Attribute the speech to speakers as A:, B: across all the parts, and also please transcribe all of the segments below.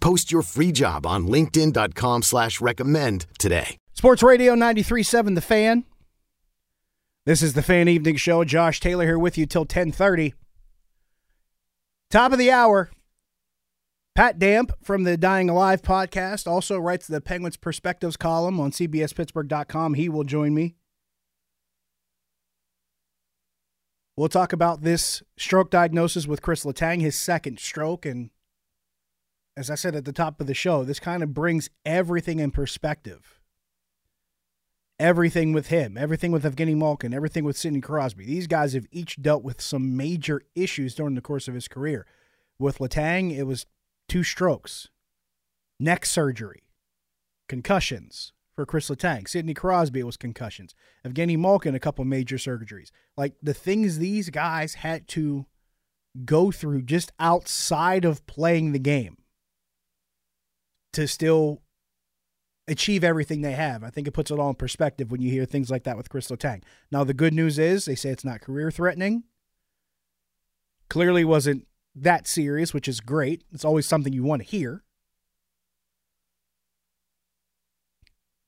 A: Post your free job on linkedin.com slash recommend today.
B: Sports Radio 93.7 The Fan. This is the Fan Evening Show. Josh Taylor here with you till 1030. Top of the hour. Pat Damp from the Dying Alive podcast also writes the Penguins Perspectives column on CBSPittsburgh.com. He will join me. We'll talk about this stroke diagnosis with Chris Letang, his second stroke. And as I said at the top of the show, this kind of brings everything in perspective. Everything with him, everything with Evgeny Malkin, everything with Sidney Crosby. These guys have each dealt with some major issues during the course of his career. With Letang, it was two strokes, neck surgery, concussions for Chris Letang. Sidney Crosby it was concussions. Evgeny Malkin, a couple major surgeries. Like the things these guys had to go through just outside of playing the game to still achieve everything they have. I think it puts it all in perspective when you hear things like that with Chris Letang. Now the good news is they say it's not career threatening. Clearly wasn't that serious, which is great. It's always something you want to hear.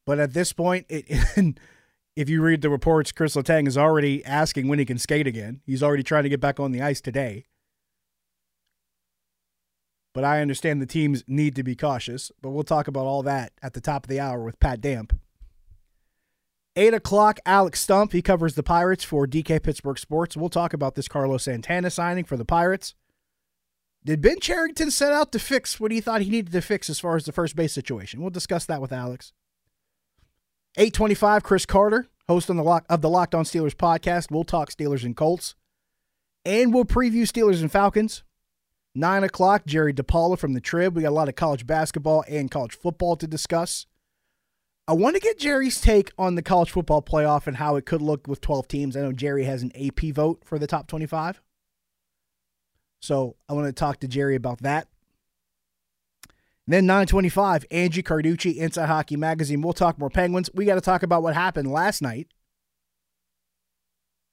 B: But at this point, it, if you read the reports, Chris Letang is already asking when he can skate again. He's already trying to get back on the ice today. But I understand the teams need to be cautious. But we'll talk about all that at the top of the hour with Pat Damp. 8 o'clock, Alex Stumpf. He covers the Pirates for DK Pittsburgh Sports. We'll talk about this Carlos Santana signing for the Pirates. Did Ben Cherington set out to fix what he thought he needed to fix as far as the first base situation? We'll discuss that with Alex. 825, Chris Carter, host on the lock of the Locked On Steelers podcast. We'll talk Steelers and Colts. And we'll preview Steelers and Falcons. 9 o'clock, Jerry DiPaola from the Trib. We got a lot of college basketball and college football to discuss. I want to get Jerry's take on the college football playoff and how it could look with 12 teams. I know Jerry has an AP vote for the top 25. So I want to talk to Jerry about that. And then 925, Angie Carducci, Inside Hockey Magazine. We'll talk more Penguins. We got to talk about what happened last night.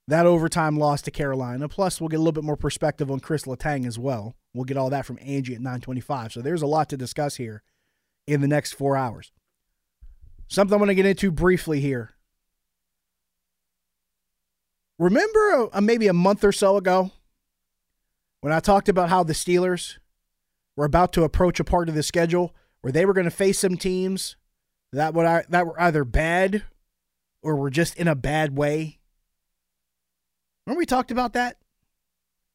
B: That overtime loss to Carolina. Plus, we'll get a little bit more perspective on Chris Letang as well. We'll get all that from Angie at 925. So there's a lot to discuss here in the next four hours. Something I want to get into briefly here. Remember a, a, maybe a month or so ago when I talked about how the Steelers were about to approach a part of the schedule where they were going to face some teams that would that were either bad or were just in a bad way. Remember we talked about that?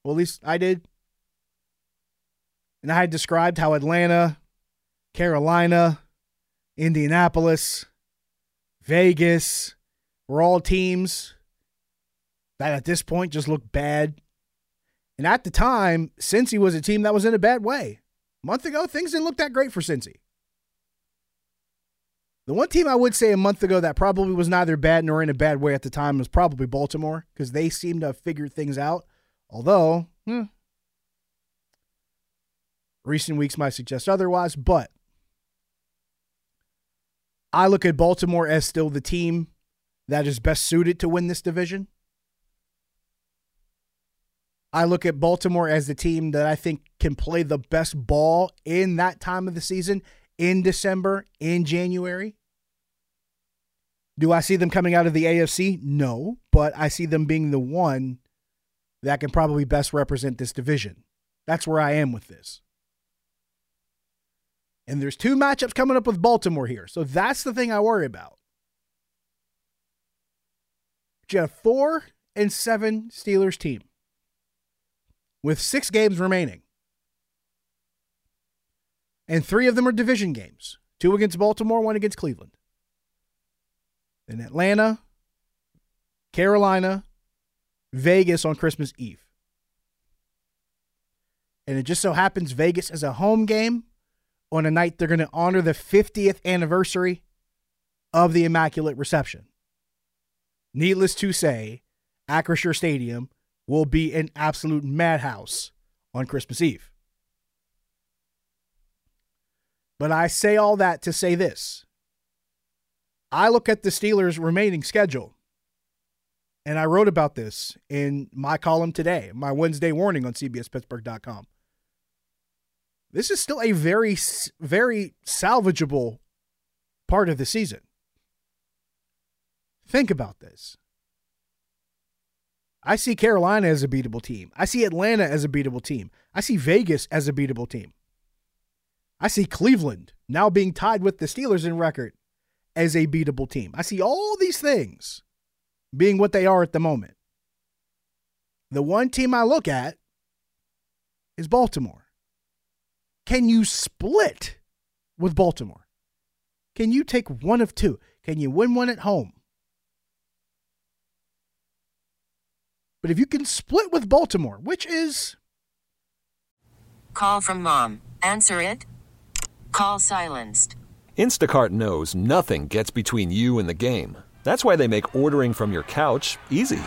B: Well, at least I did. And I had described how Atlanta, Carolina, Indianapolis, Vegas were all teams that at this point just looked bad and at the time, Cincy was a team that was in a bad way. A month ago, things didn't look that great for Cincy. The one team I would say a month ago that probably was neither bad nor in a bad way at the time was probably Baltimore because they seemed to have figured things out. Although, hmm, recent weeks might suggest otherwise, but I look at Baltimore as still the team that is best suited to win this division. I look at Baltimore as the team that I think can play the best ball in that time of the season, in December, in January. Do I see them coming out of the AFC? No, but I see them being the one that can probably best represent this division. That's where I am with this. And there's two matchups coming up with Baltimore here. So that's the thing I worry about. You had a four and seven Steelers team with six games remaining. And three of them are division games two against Baltimore, one against Cleveland. Then Atlanta, Carolina, Vegas on Christmas Eve. And it just so happens Vegas is a home game on a night they're going to honor the 50th anniversary of the Immaculate Reception. Needless to say, Acrisure Stadium will be an absolute madhouse on Christmas Eve. But I say all that to say this. I look at the Steelers' remaining schedule, and I wrote about this in my column today, my Wednesday warning on CBSPittsburgh.com. This is still a very, very salvageable part of the season. Think about this. I see Carolina as a beatable team. I see Atlanta as a beatable team. I see Vegas as a beatable team. I see Cleveland now being tied with the Steelers in record as a beatable team. I see all these things being what they are at the moment. The one team I look at is Baltimore. Can you split with Baltimore? Can you take one of two? Can you win one at home? But if you can split with Baltimore, which is.
C: Call from mom. Answer it. Call silenced.
D: Instacart knows nothing gets between you and the game. That's why they make ordering from your couch easy.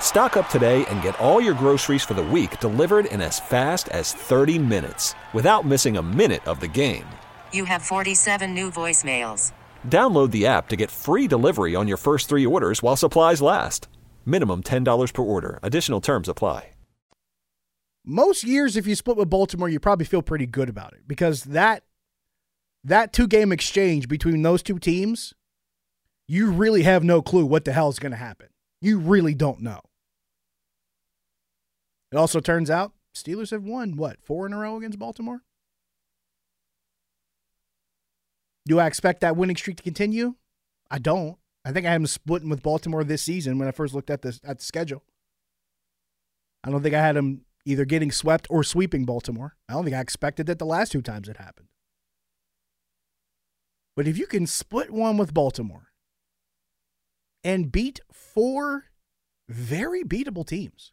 D: Stock up today and get all your groceries for the week delivered in as fast as 30 minutes without missing a minute of the game.
C: You have 47 new voicemails.
D: Download the app to get free delivery on your first three orders while supplies last. Minimum $10 per order. Additional terms apply.
B: Most years, if you split with Baltimore, you probably feel pretty good about it because that that two game exchange between those two teams, you really have no clue what the hell is going to happen. You really don't know. It also turns out Steelers have won what four in a row against Baltimore. Do I expect that winning streak to continue? I don't. I think I had them splitting with Baltimore this season when I first looked at the at the schedule. I don't think I had them either getting swept or sweeping Baltimore. I don't think I expected that the last two times it happened. But if you can split one with Baltimore and beat four very beatable teams,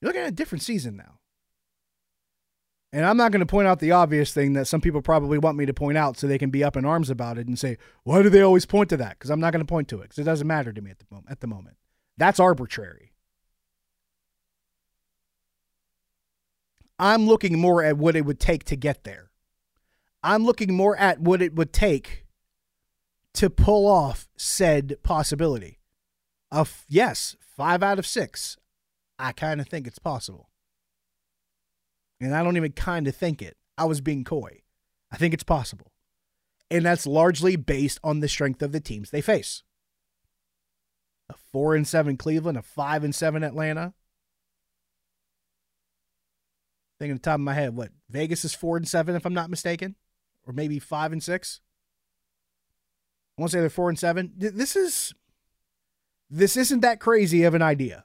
B: you're looking at a different season now. And I'm not going to point out the obvious thing that some people probably want me to point out so they can be up in arms about it and say, why do they always point to that? Because I'm not going to point to it because it doesn't matter to me at the, moment, at the moment. That's arbitrary. I'm looking more at what it would take to get there. I'm looking more at what it would take to pull off said possibility. Of yes, five out of six. I kind of think it's possible. And I don't even kind of think it. I was being coy. I think it's possible. And that's largely based on the strength of the teams they face. A 4 and 7 Cleveland, a 5 and 7 Atlanta. Thinking the top of my head, what? Vegas is 4 and 7 if I'm not mistaken, or maybe 5 and 6. I want to say they're 4 and 7. This is this isn't that crazy of an idea.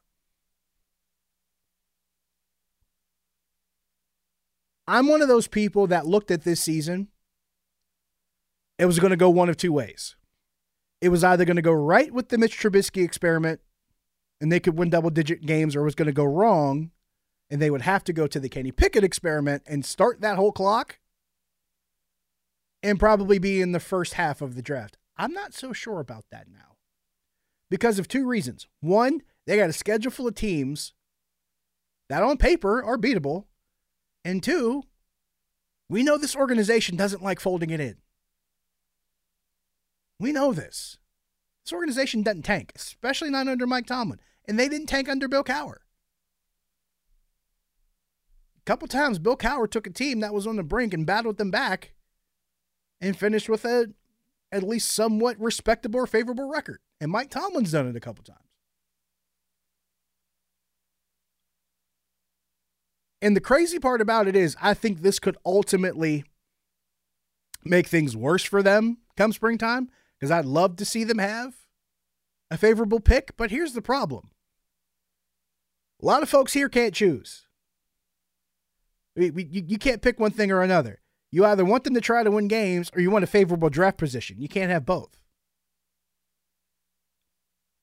B: I'm one of those people that looked at this season. It was going to go one of two ways. It was either going to go right with the Mitch Trubisky experiment and they could win double digit games, or it was going to go wrong and they would have to go to the Kenny Pickett experiment and start that whole clock and probably be in the first half of the draft. I'm not so sure about that now because of two reasons. One, they got a schedule full of teams that on paper are beatable and two, we know this organization doesn't like folding it in. We know this. This organization doesn't tank, especially not under Mike Tomlin. And they didn't tank under Bill Cowher. A couple times, Bill Cowher took a team that was on the brink and battled them back and finished with a at least somewhat respectable or favorable record. And Mike Tomlin's done it a couple times. And the crazy part about it is, I think this could ultimately make things worse for them come springtime because I'd love to see them have a favorable pick. But here's the problem a lot of folks here can't choose. We, we, you, you can't pick one thing or another. You either want them to try to win games or you want a favorable draft position. You can't have both.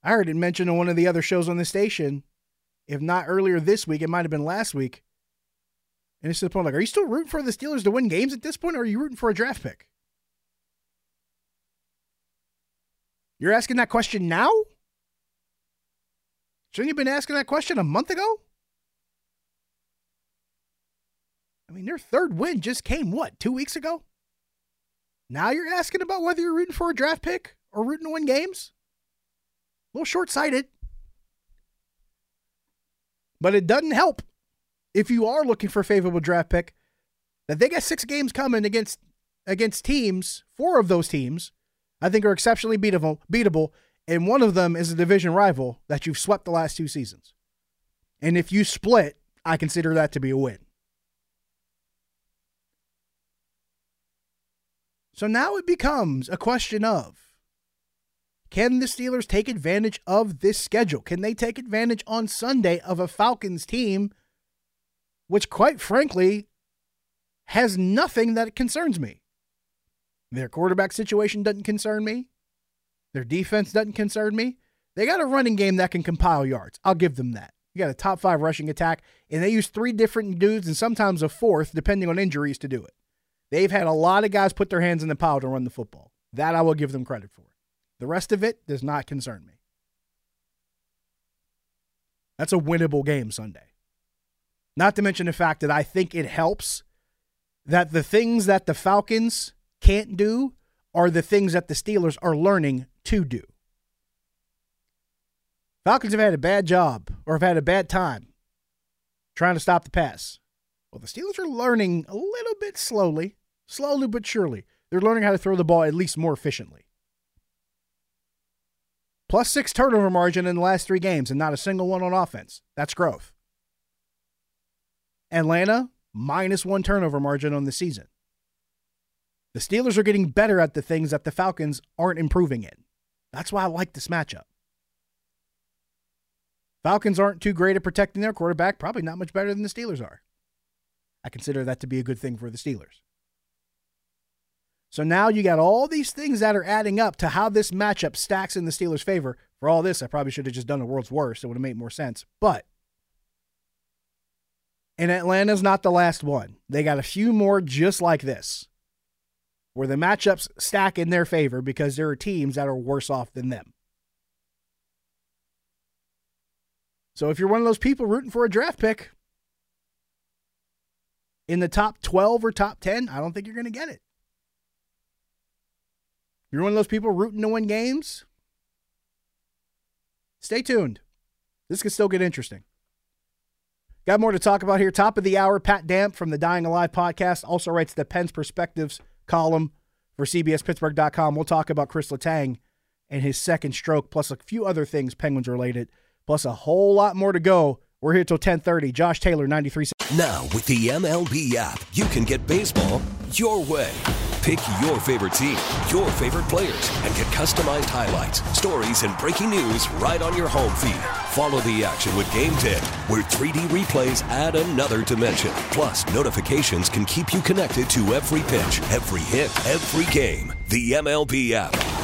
B: I heard it mentioned on one of the other shows on the station. If not earlier this week, it might have been last week. And it's to the point like, are you still rooting for the Steelers to win games at this point, or are you rooting for a draft pick? You're asking that question now? Shouldn't you have been asking that question a month ago? I mean, their third win just came, what, two weeks ago? Now you're asking about whether you're rooting for a draft pick or rooting to win games? A little short sighted. But it doesn't help if you are looking for a favorable draft pick that they got six games coming against against teams, four of those teams, I think are exceptionally beatable, beatable, and one of them is a division rival that you've swept the last two seasons. And if you split, I consider that to be a win. So now it becomes a question of can the Steelers take advantage of this schedule? Can they take advantage on Sunday of a Falcons team, which, quite frankly, has nothing that concerns me? Their quarterback situation doesn't concern me. Their defense doesn't concern me. They got a running game that can compile yards. I'll give them that. You got a top five rushing attack, and they use three different dudes and sometimes a fourth, depending on injuries, to do it. They've had a lot of guys put their hands in the pile to run the football. That I will give them credit for. The rest of it does not concern me. That's a winnable game Sunday. Not to mention the fact that I think it helps that the things that the Falcons can't do are the things that the Steelers are learning to do. Falcons have had a bad job or have had a bad time trying to stop the pass. Well, the Steelers are learning a little bit slowly, slowly but surely. They're learning how to throw the ball at least more efficiently. Plus six turnover margin in the last three games and not a single one on offense. That's growth. Atlanta, minus one turnover margin on the season. The Steelers are getting better at the things that the Falcons aren't improving in. That's why I like this matchup. Falcons aren't too great at protecting their quarterback, probably not much better than the Steelers are. I consider that to be a good thing for the Steelers. So now you got all these things that are adding up to how this matchup stacks in the Steelers' favor. For all this, I probably should have just done the world's worst. It would have made more sense. But and Atlanta's not the last one. They got a few more just like this where the matchups stack in their favor because there are teams that are worse off than them. So if you're one of those people rooting for a draft pick in the top 12 or top 10, I don't think you're going to get it. You're one of those people rooting to win games. Stay tuned. This could still get interesting. Got more to talk about here. Top of the hour, Pat Damp from the Dying Alive podcast also writes the Pens Perspectives column for CBSPittsburgh.com. We'll talk about Chris Letang and his second stroke, plus a few other things Penguins related, plus a whole lot more to go. We're here till 10:30. Josh Taylor, 93.
E: Now with the MLB app, you can get baseball your way. Pick your favorite team, your favorite players, and get customized highlights, stories, and breaking news right on your home feed. Follow the action with Gameday, where 3D replays add another dimension. Plus, notifications can keep you connected to every pitch, every hit, every game. The MLB app.